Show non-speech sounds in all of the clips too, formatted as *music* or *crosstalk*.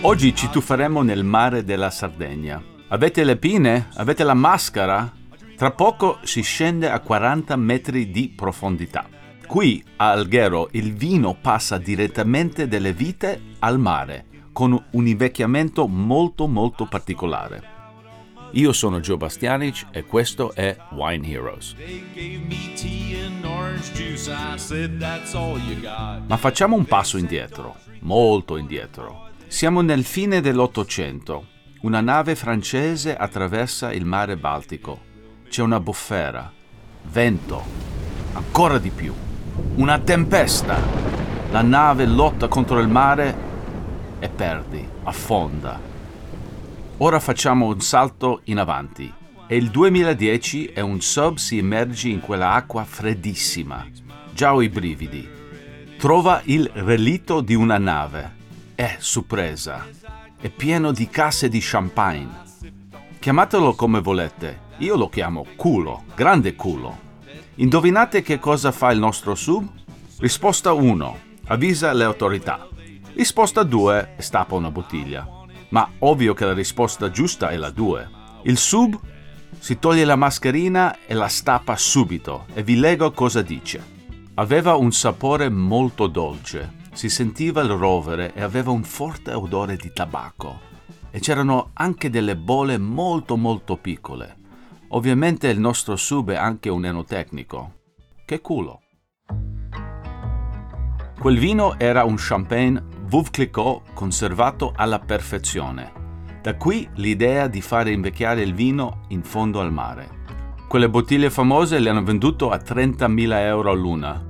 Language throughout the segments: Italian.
Oggi ci tufferemo nel mare della Sardegna. Avete le pine? Avete la maschera? Tra poco si scende a 40 metri di profondità. Qui a Alghero il vino passa direttamente dalle vite al mare, con un invecchiamento molto molto particolare. Io sono Joe Bastianic e questo è Wine Heroes. Ma facciamo un passo indietro, molto indietro. Siamo nel fine dell'Ottocento. Una nave francese attraversa il mare Baltico. C'è una bufera, vento, ancora di più, una tempesta. La nave lotta contro il mare e perdi, affonda. Ora facciamo un salto in avanti. È il 2010 e un sub si immerge in quella acqua freddissima. Già ho i brividi. Trova il relitto di una nave. È sorpresa. È pieno di casse di champagne. Chiamatelo come volete. Io lo chiamo culo, grande culo. Indovinate che cosa fa il nostro sub? Risposta 1. Avvisa le autorità. Risposta 2. Stappa una bottiglia. Ma ovvio che la risposta giusta è la 2. Il sub si toglie la mascherina e la stappa subito e vi leggo cosa dice. Aveva un sapore molto dolce, si sentiva il rovere e aveva un forte odore di tabacco. E c'erano anche delle bolle molto molto piccole. Ovviamente il nostro sub è anche un enotecnico. Che culo! Quel vino era un champagne Veuve Clicquot conservato alla perfezione. Da qui l'idea di fare invecchiare il vino in fondo al mare. Quelle bottiglie famose le hanno venduto a 30.000 euro l'una.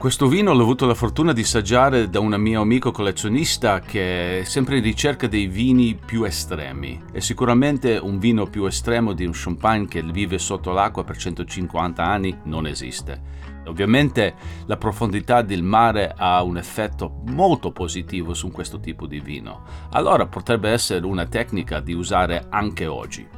Questo vino l'ho avuto la fortuna di assaggiare da un mio amico collezionista che è sempre in ricerca dei vini più estremi. È sicuramente un vino più estremo di un champagne che vive sotto l'acqua per 150 anni non esiste. Ovviamente la profondità del mare ha un effetto molto positivo su questo tipo di vino. Allora potrebbe essere una tecnica di usare anche oggi.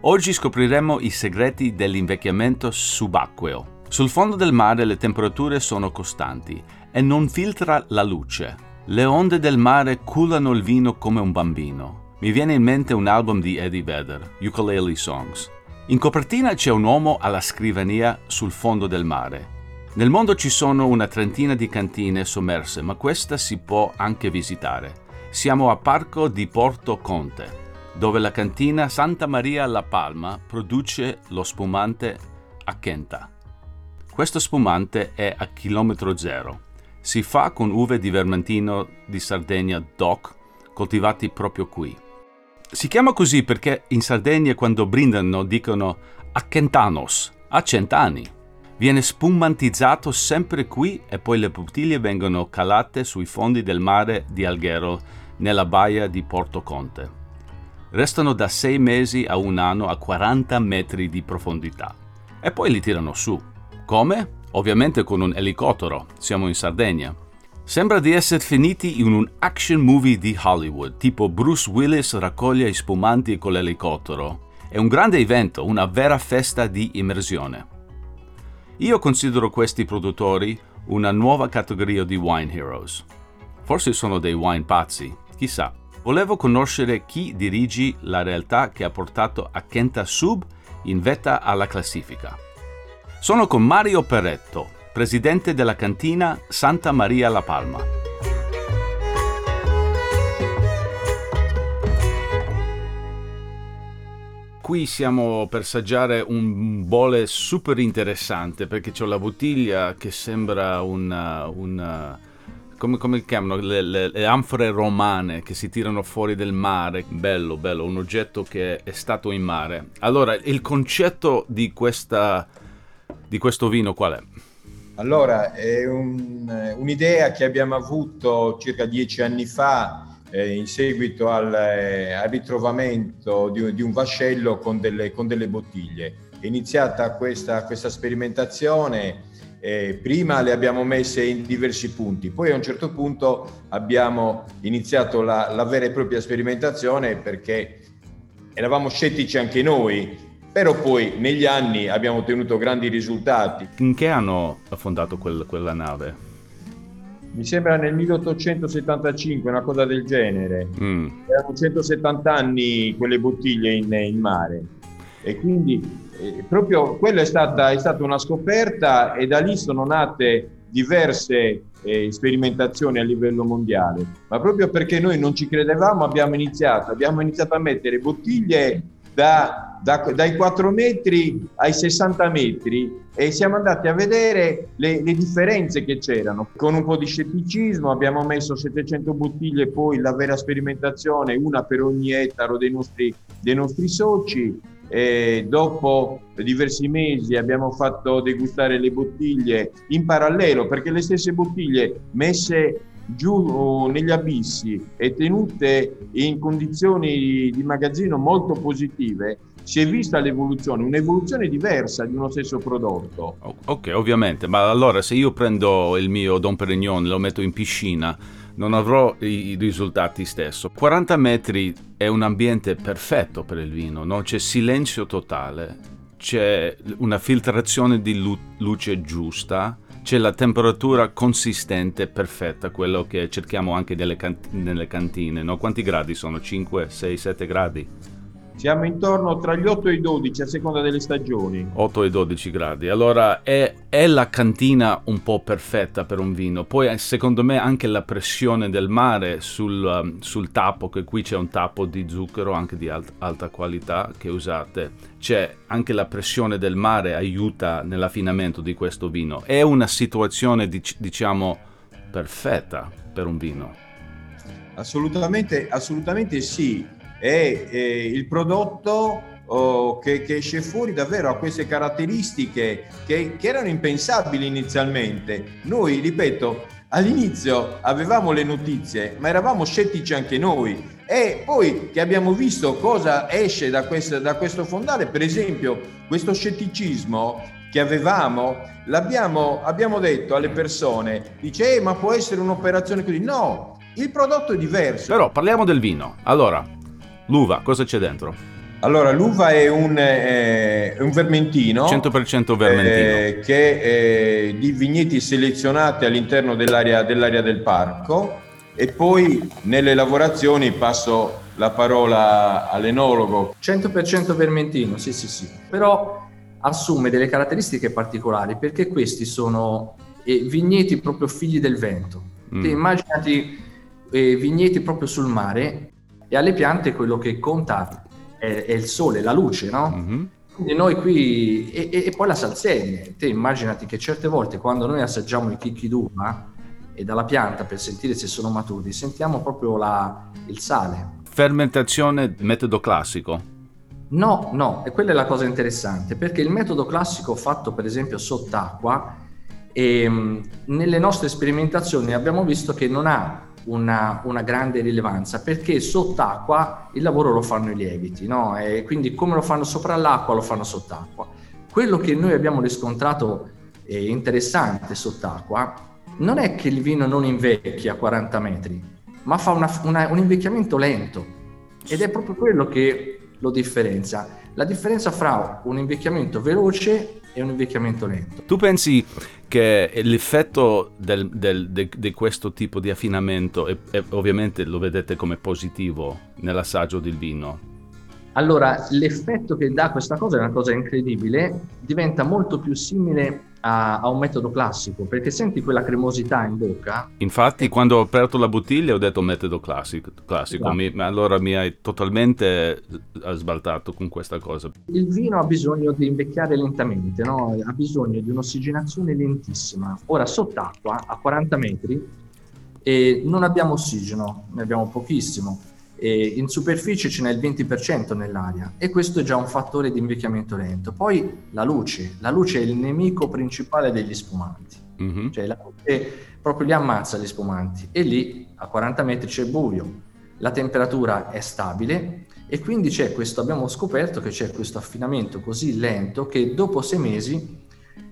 Oggi scopriremo i segreti dell'invecchiamento subacqueo. Sul fondo del mare le temperature sono costanti e non filtra la luce. Le onde del mare culano il vino come un bambino. Mi viene in mente un album di Eddie Vedder, Ukulele Songs. In copertina c'è un uomo alla scrivania sul fondo del mare. Nel mondo ci sono una trentina di cantine sommerse, ma questa si può anche visitare. Siamo a Parco di Porto Conte, dove la cantina Santa Maria La Palma produce lo spumante Acchenta. Questo spumante è a chilometro zero. Si fa con uve di Vermentino di Sardegna DOC, coltivati proprio qui. Si chiama così perché in Sardegna quando brindano dicono Acchentanos, a cent'anni. Viene spumantizzato sempre qui e poi le bottiglie vengono calate sui fondi del mare di Alghero, nella baia di Porto Conte. Restano da 6 mesi a un anno a 40 metri di profondità e poi li tirano su. Come? Ovviamente con un elicottero, siamo in Sardegna. Sembra di essere finiti in un action movie di Hollywood, tipo Bruce Willis raccoglie i spumanti con l'elicottero. È un grande evento, una vera festa di immersione. Io considero questi produttori una nuova categoria di wine heroes. Forse sono dei wine pazzi, chissà. Volevo conoscere chi dirige la realtà che ha portato a Kenta Sub in vetta alla classifica. Sono con Mario Perretto, presidente della cantina Santa Maria La Palma. Qui siamo per assaggiare un bole super interessante perché c'ho la bottiglia che sembra una, una come, come chiamano le, le, le, anfore romane che si tirano fuori del mare. Bello, bello, un oggetto che è stato in mare. Allora, il concetto di, questa, di questo vino qual è? Allora, è un, un'idea che abbiamo avuto circa dieci anni fa eh, in seguito al, eh, al ritrovamento di, di, un vascello con delle, con delle bottiglie. È iniziata questa, questa sperimentazione, eh, prima le abbiamo messe in diversi punti, poi a un certo punto abbiamo iniziato la, la vera e propria sperimentazione perché eravamo scettici anche noi però poi negli anni abbiamo ottenuto grandi risultati. In che anno ha fondato quel, quella nave? Mi sembra nel 1875, una cosa del genere. Mm. Erano 170 anni quelle bottiglie in, in mare e quindi eh, proprio quella è stata, è stata una scoperta e da lì sono nate diverse eh, sperimentazioni a livello mondiale, ma proprio perché noi non ci credevamo abbiamo iniziato, abbiamo iniziato a mettere bottiglie da, da, dai 4 metri ai 60 metri e siamo andati a vedere le, le, differenze che c'erano. Con un po' di scetticismo abbiamo messo 700 bottiglie, poi la vera sperimentazione, una per ogni ettaro dei nostri, dei nostri soci. E dopo diversi mesi abbiamo fatto degustare le bottiglie in parallelo perché le stesse bottiglie messe giù negli abissi e tenute in condizioni di magazzino molto positive, si è vista l'evoluzione, un'evoluzione diversa di uno stesso prodotto. Ok, ovviamente, ma allora se io prendo il mio Don Perignon e lo metto in piscina, non avrò i risultati stesso. 40 metri è un ambiente perfetto per il vino, no? c'è silenzio totale, c'è una filtrazione di luce giusta, c'è la temperatura consistente, perfetta, quello che cerchiamo anche nelle, cant- nelle cantine. No? Quanti gradi sono? 5, 6, 7 gradi? Siamo intorno tra gli 8 e i 12 a seconda delle stagioni. 8 e 12 gradi. Allora è, è, la cantina un po' perfetta per un vino. Poi eh, secondo me anche la pressione del mare sul, um, sul tappo, che qui c'è un tappo di zucchero anche di alt- alta qualità che usate. C'è anche la pressione del mare aiuta nell'affinamento di questo vino. È una situazione dic- diciamo perfetta per un vino. Assolutamente, assolutamente sì è eh, il prodotto oh, che, che, esce fuori davvero ha queste caratteristiche che, che erano impensabili inizialmente. Noi, ripeto, all'inizio avevamo le notizie, ma eravamo scettici anche noi. E poi che abbiamo visto cosa esce da questo, da questo fondale, per esempio, questo scetticismo che avevamo, l'abbiamo abbiamo detto alle persone, dice, eh, ma può essere un'operazione così. No, il prodotto è diverso. Però parliamo del vino. Allora, L'uva, cosa c'è dentro? Allora, l'uva è un, eh, un vermentino. 100% vermentino. Eh, che è di vigneti selezionati all'interno dell'area, dell'area del parco e poi nelle lavorazioni passo la parola all'enologo. 100% vermentino, sì sì sì, però assume delle caratteristiche particolari perché questi sono eh, vigneti proprio figli del vento. Mm. immaginati eh, vigneti proprio sul mare e alle piante quello che conta è, è il sole, la luce, no? Mm-hmm. Quindi noi qui, e, e, e, poi la salsedine, te immaginati che certe volte quando noi assaggiamo i chicchi d'uva e dalla pianta per sentire se sono maturi, sentiamo proprio la, il sale. Fermentazione metodo classico? No, no, e quella è la cosa interessante, perché il metodo classico fatto per esempio sott'acqua, e, ehm, nelle nostre sperimentazioni abbiamo visto che non ha una, una, grande rilevanza perché sott'acqua il lavoro lo fanno i lieviti, no? E quindi come lo fanno sopra l'acqua lo fanno sott'acqua. Quello che noi abbiamo riscontrato eh, interessante sott'acqua non è che il vino non invecchia a 40 metri, ma fa una, una, un invecchiamento lento ed è proprio quello che lo differenzia. La differenza fra un invecchiamento veloce e un invecchiamento lento. Tu pensi che l'effetto del, del, de, di questo tipo di affinamento, e, e ovviamente lo vedete come positivo nell'assaggio del vino, allora, l'effetto che dà questa cosa è una cosa incredibile, diventa molto più simile a, a, un metodo classico, perché senti quella cremosità in bocca. Infatti, e... quando ho aperto la bottiglia ho detto metodo classico, classico. Esatto. Mi, allora mi hai totalmente sbaltato con questa cosa. Il vino ha bisogno di invecchiare lentamente, no? ha bisogno di un'ossigenazione lentissima. Ora, sott'acqua, a 40 metri, e non abbiamo ossigeno, ne abbiamo pochissimo e in superficie ce n'è il 20% nell'aria e questo è già un fattore di invecchiamento lento. Poi la luce, la luce è il nemico principale degli spumanti, mm-hmm. cioè la luce proprio li ammazza gli spumanti e lì a 40 metri c'è buio, la temperatura è stabile e quindi c'è questo, abbiamo scoperto che c'è questo affinamento così lento che dopo sei mesi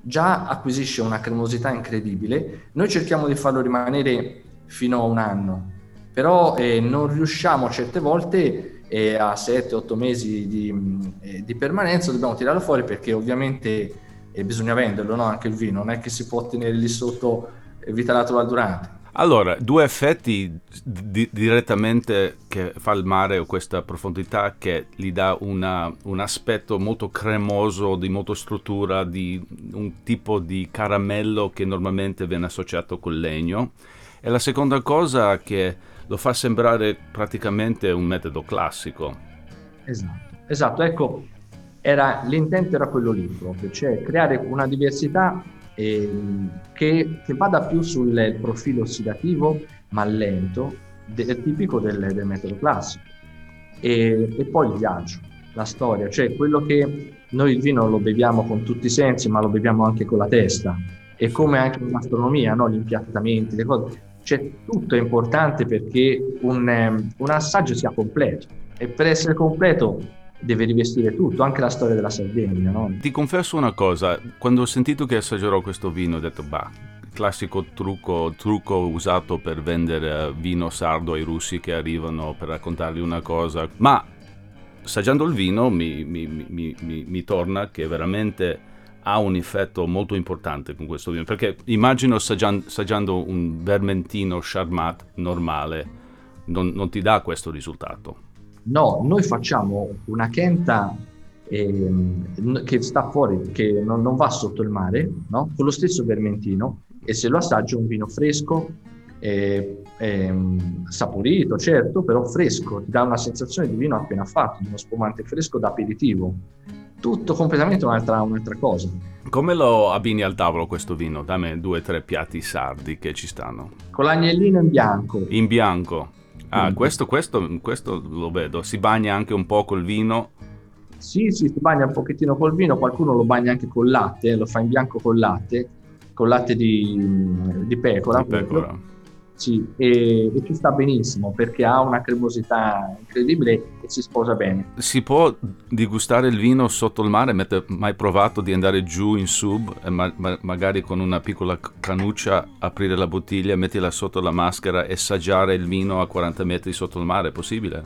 già acquisisce una cremosità incredibile. Noi cerchiamo di farlo rimanere fino a un anno, però eh, non riusciamo certe volte e a 7-8 mesi di, eh, di, permanenza dobbiamo tirarlo fuori perché ovviamente eh, bisogna venderlo no? anche il vino, non è che si può tenere lì sotto vita natural durante. Allora, due effetti di- direttamente che fa il mare o questa profondità che gli dà una, un aspetto molto cremoso, di molta struttura, di un tipo di caramello che normalmente viene associato col legno. E la seconda cosa che lo fa sembrare praticamente un metodo classico. Esatto, esatto. ecco, era, l'intento era quello lì proprio, cioè creare una diversità eh, che, che, vada più sul profilo ossidativo ma lento, de, tipico del, del, metodo classico. E, e, poi il viaggio, la storia, cioè quello che noi il vino lo beviamo con tutti i sensi ma lo beviamo anche con la testa e come anche in astronomia, no? gli impiattamenti, le cose cioè, tutto è importante perché un, um, un assaggio sia completo e per essere completo deve rivestire tutto, anche la storia della Sardegna. No? Ti confesso una cosa, quando ho sentito che assaggerò questo vino ho detto, bah, classico trucco, trucco usato per vendere vino sardo ai russi che arrivano per raccontargli una cosa, ma assaggiando il vino mi, mi, mi, mi torna che veramente ha un effetto molto importante con questo vino, perché immagino assaggiando un vermentino charmat normale non, non, ti dà questo risultato. No, noi facciamo una Kenta eh, che sta fuori, che non, non va sotto il mare, no? con lo stesso vermentino, e se lo assaggio un vino fresco, eh, eh, saporito, certo, però fresco, ti dà una sensazione di vino appena fatto, di uno spumante fresco da aperitivo tutto completamente un'altra, un'altra cosa. Come lo abbini al tavolo questo vino? Dammi due o tre piatti sardi che ci stanno. Con l'agnellino in bianco. In bianco. Ah, mm. questo, questo, questo lo vedo. Si bagna anche un po' col vino. Sì, sì, si bagna un pochettino col vino, qualcuno lo bagna anche col latte, lo fa in bianco col latte, con latte di, di pecora. Di pecora. Sì, e, e, ci sta benissimo perché ha una cremosità incredibile e si sposa bene. Si può degustare il vino sotto il mare? Avete mai provato di andare giù in sub ma, ma, magari con una piccola canuccia aprire la bottiglia, metterla sotto la maschera e assaggiare il vino a 40 metri sotto il mare? È possibile?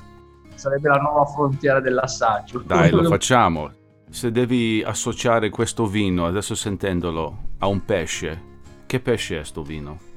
Sarebbe la nuova frontiera dell'assaggio. Dai, lo *laughs* facciamo. Se devi associare questo vino, adesso sentendolo, a un pesce, che pesce è sto vino?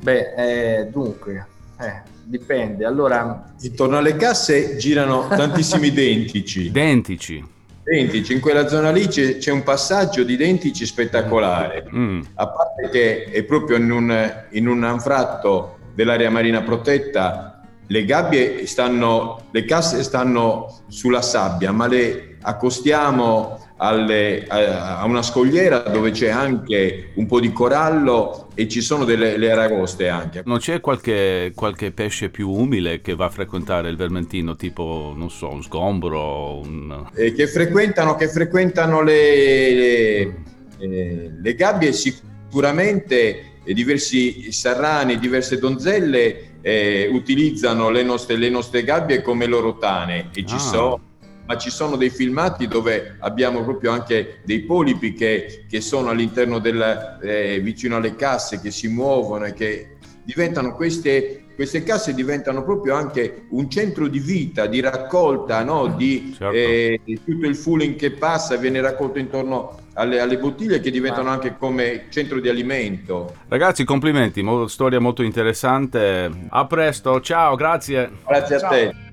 Beh, eh, dunque, eh, dipende. Allora, intorno alle casse girano *laughs* tantissimi dentici. Identici. Identici. In quella zona lì c'è, c'è un passaggio di dentici spettacolare. Mm. A parte che è proprio in un, in un anfratto dell'area marina protetta, le gabbie stanno, le casse stanno sulla sabbia, ma le accostiamo alle, a, una scogliera dove c'è anche un po' di corallo e ci sono delle le aragoste anche. Non c'è qualche, qualche, pesce più umile che va a frequentare il vermentino, tipo, non so, un sgombro? Un... Eh, che frequentano, che frequentano le, le, eh, le gabbie sicuramente diversi sarrani, diverse donzelle eh, utilizzano le nostre, le nostre, gabbie come loro tane e ci ah. sono ma ci sono dei filmati dove abbiamo proprio anche dei polipi che, che sono all'interno del, eh, vicino alle casse, che si muovono e che diventano queste, queste casse diventano proprio anche un centro di vita, di raccolta, no? di certo. eh, tutto il fooling che passa viene raccolto intorno alle, alle, bottiglie che diventano anche come centro di alimento. Ragazzi, complimenti, storia molto interessante. A presto, ciao, grazie. Grazie a ciao. te.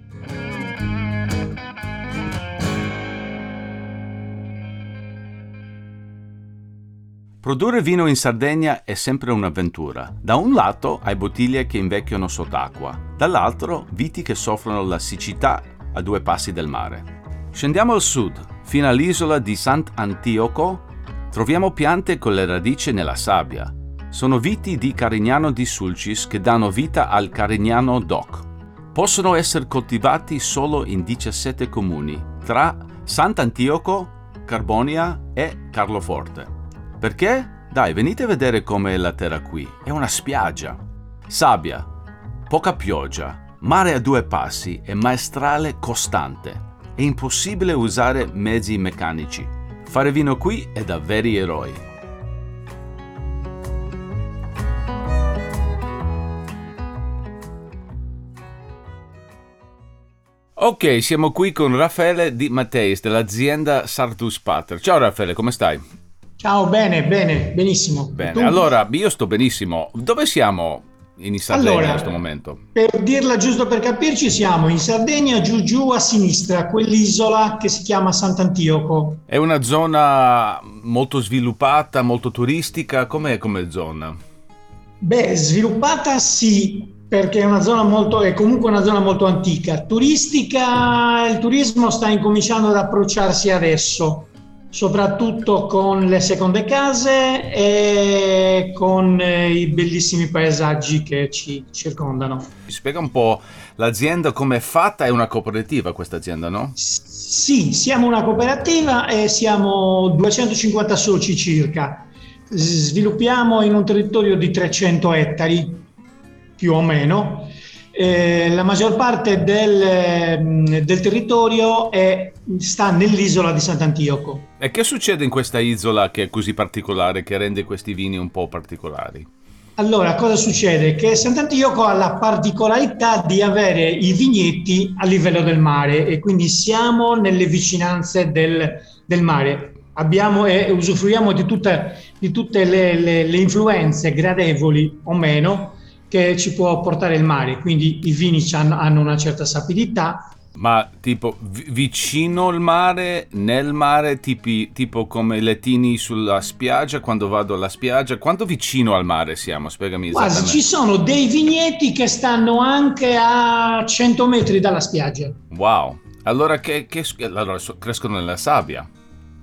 Produrre vino in Sardegna è sempre un'avventura. Da un lato hai bottiglie che invecchiano sott'acqua, dall'altro viti che soffrono la siccità a due passi del mare. Scendiamo al sud, fino all'isola di Sant'Antioco, troviamo piante con le radici nella sabbia. Sono viti di Carignano di Sulcis che danno vita al Carignano DOC. Possono essere coltivati solo in 17 comuni, tra Sant'Antioco, Carbonia e Carloforte. Perché? Dai, venite a vedere com'è la terra qui. È una spiaggia. Sabbia, poca pioggia, mare a due passi e maestrale costante. È impossibile usare mezzi meccanici. Fare vino qui è da veri eroi. Ok, siamo qui con Raffaele Di Matteis dell'azienda Sartus Pater. Ciao Raffaele, come stai? Ciao, bene, bene, benissimo. Bene, allora io sto benissimo. Dove siamo in Sardegna Allora, in questo momento? Per dirla giusto per capirci, siamo in Sardegna, giù giù a sinistra, quell'isola che si chiama Sant'Antioco. È una zona molto sviluppata, molto turistica. Com'è come zona? Beh, sviluppata sì, perché è una zona molto, è comunque una zona molto antica. Turistica, il turismo sta incominciando ad approcciarsi adesso, soprattutto con le seconde case e con eh, i bellissimi paesaggi che ci circondano. Spiega un po' l'azienda come è fatta, è una cooperativa questa azienda, no? Sì, siamo una cooperativa e siamo 250 soci circa. Sviluppiamo in un territorio di 300 ettari, più o meno. Eh, la maggior parte del, ehm, del territorio è- sta nell'isola di Sant'Antioco. E che succede in questa isola che è così particolare, che rende questi vini un po' particolari? Allora, cosa succede? Che Sant'Antioco ha la particolarità di avere i vigneti a livello del mare e quindi siamo nelle vicinanze del, del mare. Abbiamo e usufruiamo di, tutte- di tutte le, le- le influenze gradevoli o meno che ci può portare il mare. Quindi i vini hanno una certa sapidità, Ma tipo vi- vicino al mare, nel mare, tipi- tipo come i lettini sulla spiaggia, quando vado alla spiaggia, quanto vicino al mare siamo? Spiegami Quasi ci sono dei vigneti che stanno anche a 100 metri dalla spiaggia. Wow, allora, che, che- allora crescono nella sabbia.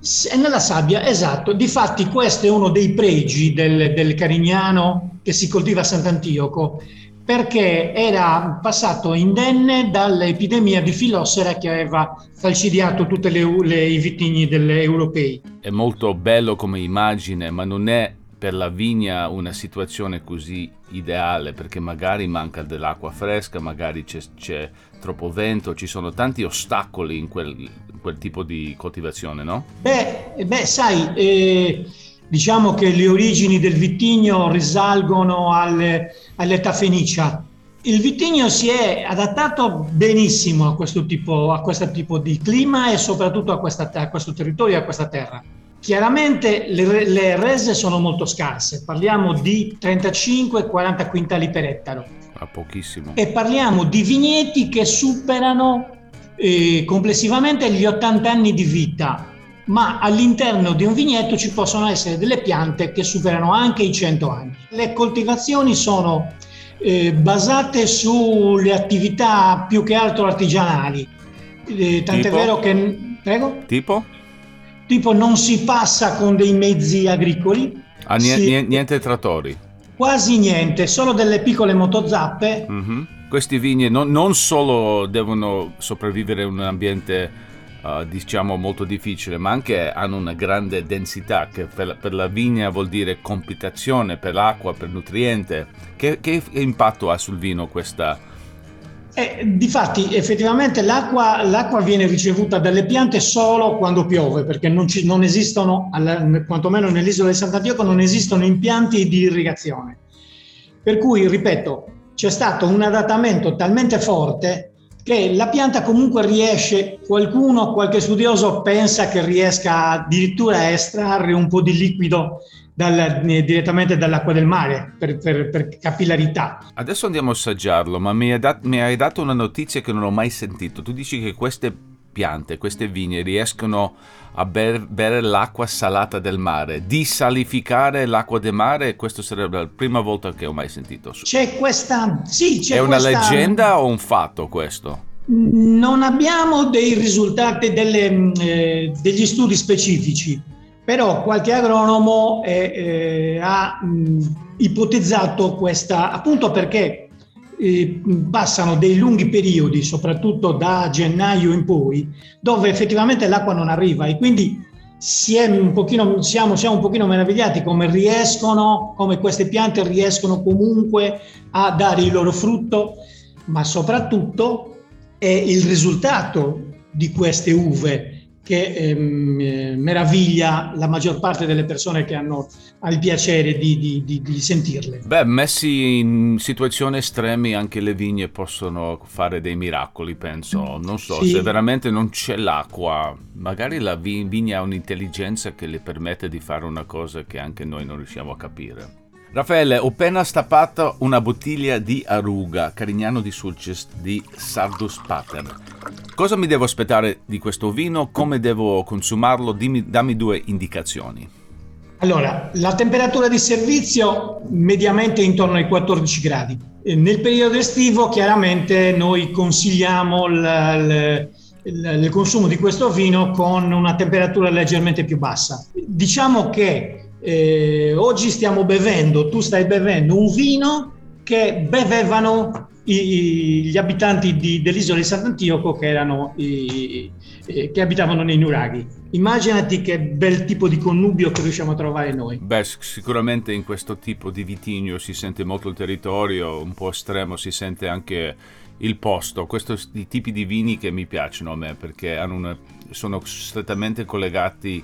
È nella sabbia, esatto. Difatti questo è uno dei pregi del, del Carignano che si coltiva a Sant'Antioco, perché era passato indenne dall'epidemia di filossera che aveva falcidiato tutti i vitigni europei. È molto bello come immagine, ma non è per la vigna una situazione così ideale, perché magari manca dell'acqua fresca, magari c'è, c'è troppo vento, ci sono tanti ostacoli in quel, quel tipo di coltivazione, no? Beh, beh, sai, eh, diciamo che le origini del vitigno risalgono al- all'età fenicia. Il vitigno si è adattato benissimo a questo tipo, a questo tipo di clima e soprattutto a, questa- a questo territorio e a questa terra. Chiaramente le, le rese sono molto scarse, parliamo di 35-40 quintali per ettaro A pochissimo. e parliamo di vigneti che superano eh, complessivamente gli 80 anni di vita, ma all'interno di un vigneto ci possono essere delle piante che superano anche i 100 anni. Le coltivazioni sono eh, basate sulle attività più che altro artigianali, Eh, tant'è Tipo? vero che... Prego? Tipo? Tipo non si passa con dei mezzi agricoli, Ah, nie- Sì. nie- niente trattori. quasi niente, solo delle piccole motozappe Mhm. Questi vigni non, non solo devono sopravvivere in un ambiente, eh, diciamo, molto difficile, ma anche hanno una grande densità, che per la, per la vigna vuol dire compitazione, per l'acqua, per nutriente. Che, che impatto ha sul vino questa... Eh, difatti, effettivamente l'acqua, l'acqua viene ricevuta dalle piante solo quando piove, perché non, ci- non esistono, quantomeno nell'isola di Sant'Antioco, non esistono impianti di irrigazione. Per cui, ripeto, c'è stato un adattamento talmente forte che la pianta comunque riesce, qualcuno, qualche studioso pensa che riesca addirittura a estrarre un po' di liquido dal- eh, direttamente dall'acqua del mare per, per- per capillarità. Adesso andiamo a assaggiarlo, ma mi dat- mi hai dato una notizia che non ho mai sentito. Tu dici che queste piante, queste vigne riescono a ber- bere l'acqua salata del mare, disalificare l'acqua del mare, questo sarebbe la prima volta che ho mai sentito. C'è questa, sì, c'è È una questa- leggenda o un fatto questo? Non abbiamo dei risultati, delle, eh, degli studi specifici, però qualche agronomo eh, eh, ha mh, ipotizzato questa, appunto perché passano dei lunghi periodi, soprattutto da gennaio in poi, dove effettivamente l'acqua non arriva e quindi si pochino, siamo, siamo un pochino meravigliati come riescono, come queste piante riescono comunque a dare il loro frutto, ma soprattutto è il risultato di queste uve che ehm, eh, meraviglia la maggior parte delle persone che hanno il piacere di, di, di, di, sentirle. Beh, messi in situazioni estreme anche le vigne possono fare dei miracoli, penso. Non so, sì. se veramente non c'è l'acqua, magari la vigna ha un'intelligenza che le permette di fare una cosa che anche noi non riusciamo a capire. Raffaele, ho appena stappato una bottiglia di Aruga, Carignano di Sulcis di Sardus Pater. Cosa mi devo aspettare di questo vino? Come devo consumarlo? Dimmi, dammi due indicazioni. Allora, la temperatura di servizio mediamente intorno ai 14 gradi. Nel periodo estivo chiaramente noi consigliamo il, il, il consumo di questo vino con una temperatura leggermente più bassa. Diciamo che eh, oggi stiamo bevendo, tu stai bevendo un vino che bevevano i, gli abitanti di, dell'isola di Sant'Antioco che, erano i, che abitavano nei nuraghi. Immaginati che bel tipo di connubio che riusciamo a trovare noi. Beh, sicuramente in questo tipo di vitigno si sente molto il territorio, un po' estremo si sente anche il posto. Questi tipi di vini che mi piacciono a me perché una, sono strettamente collegati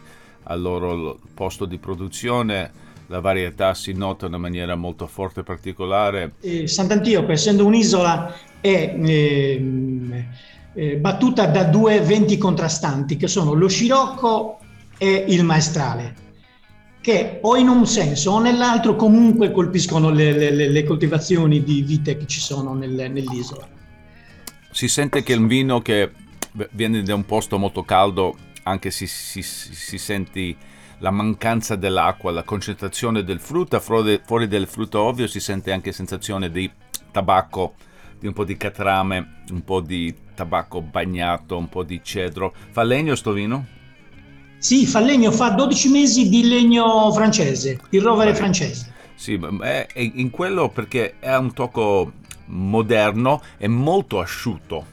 al loro posto di produzione, la varietà si nota in una maniera molto forte e particolare. Eh, Sant'Antioco, essendo un'isola, è eh, eh, battuta da due venti contrastanti, che sono lo scirocco e il maestrale, che o in un senso o nell'altro comunque colpiscono le, le, le coltivazioni di vite che ci sono nel, nell'isola. Si sente che un vino che viene da un posto molto caldo anche se si, si, si senti la mancanza dell'acqua, la concentrazione del frutto, fuori, fuori del frutto ovvio si sente anche sensazione di tabacco, di un po' di catrame, un po' di tabacco bagnato, un po' di cedro. Fa legno sto vino? Sì, fa legno, fa 12 mesi di legno francese, il rovere francese. Sì, è in quello perché è un tocco moderno e molto asciutto,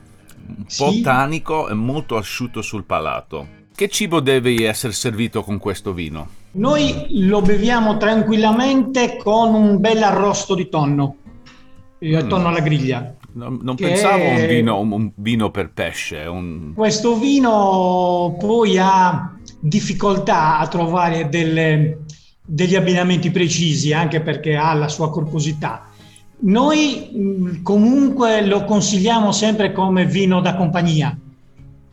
un po' sì. tanico e molto asciutto sul palato. Che cibo deve essere servito con questo vino? Noi lo beviamo tranquillamente con un bel arrosto di tonno, il mm. tonno alla griglia. Non, non pensavo a un vino, un vino per pesce. Un... Questo vino poi ha difficoltà a trovare delle, degli abbinamenti precisi, anche perché ha la sua corposità. Noi mm, comunque lo consigliamo sempre come vino da compagnia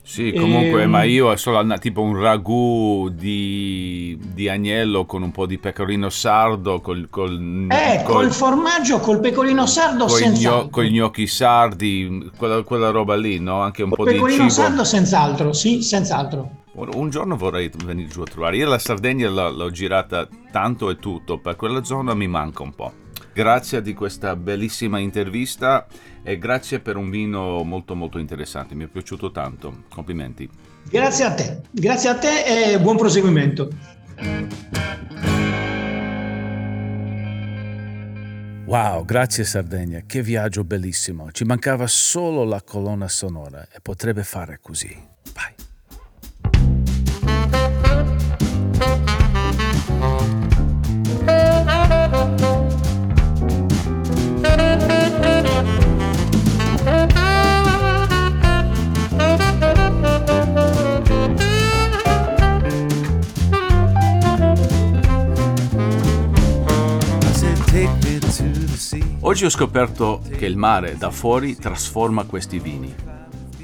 sì, comunque, e... Ehm, ma io ho solo tipo un ragù di, di, agnello con un po' di pecorino sardo. Col, col, eh, col, col formaggio, col pecorino sardo senza. Con gli gnocchi sardi, quella, quella, roba lì, no? Anche un col po' di cibo. pecorino sardo senz'altro, sì, senz'altro. Un giorno vorrei venire giù a trovare. Io la Sardegna l'ho girata tanto e tutto, per quella zona mi manca un po'. Grazie di questa bellissima intervista e grazie per un vino molto molto interessante, mi è piaciuto tanto, complimenti. Grazie a te, grazie a te e buon proseguimento. Wow, grazie Sardegna, che viaggio bellissimo. Ci mancava solo la colonna sonora e potrebbe fare così. Vai. Oggi ho scoperto che il mare da fuori trasforma questi vini.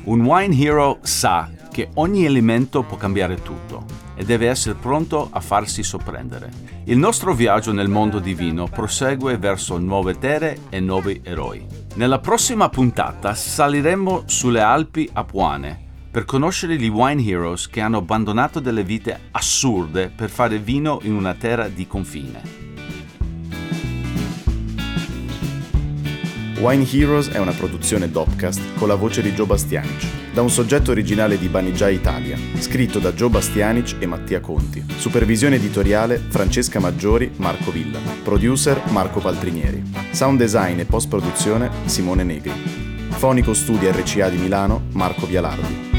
Un wine hero sa che ogni elemento può cambiare tutto e deve essere pronto a farsi sorprendere. Il nostro viaggio nel mondo di vino prosegue verso nuove terre e nuovi eroi. Nella prossima puntata saliremo sulle Alpi Apuane per conoscere gli wine heroes che hanno abbandonato delle vite assurde per fare vino in una terra di confine. Wine Heroes è una produzione Dopcast con la voce di Joe Bastianic, da un soggetto originale di Banijay Italia, scritto da Joe Bastianic e Mattia Conti. Supervisione editoriale Francesca Maggiori, Marco Villa. Producer Marco Paltrinieri. Sound design e post produzione Simone Negri. Fonico Studio RCA di Milano, Marco Vialardi.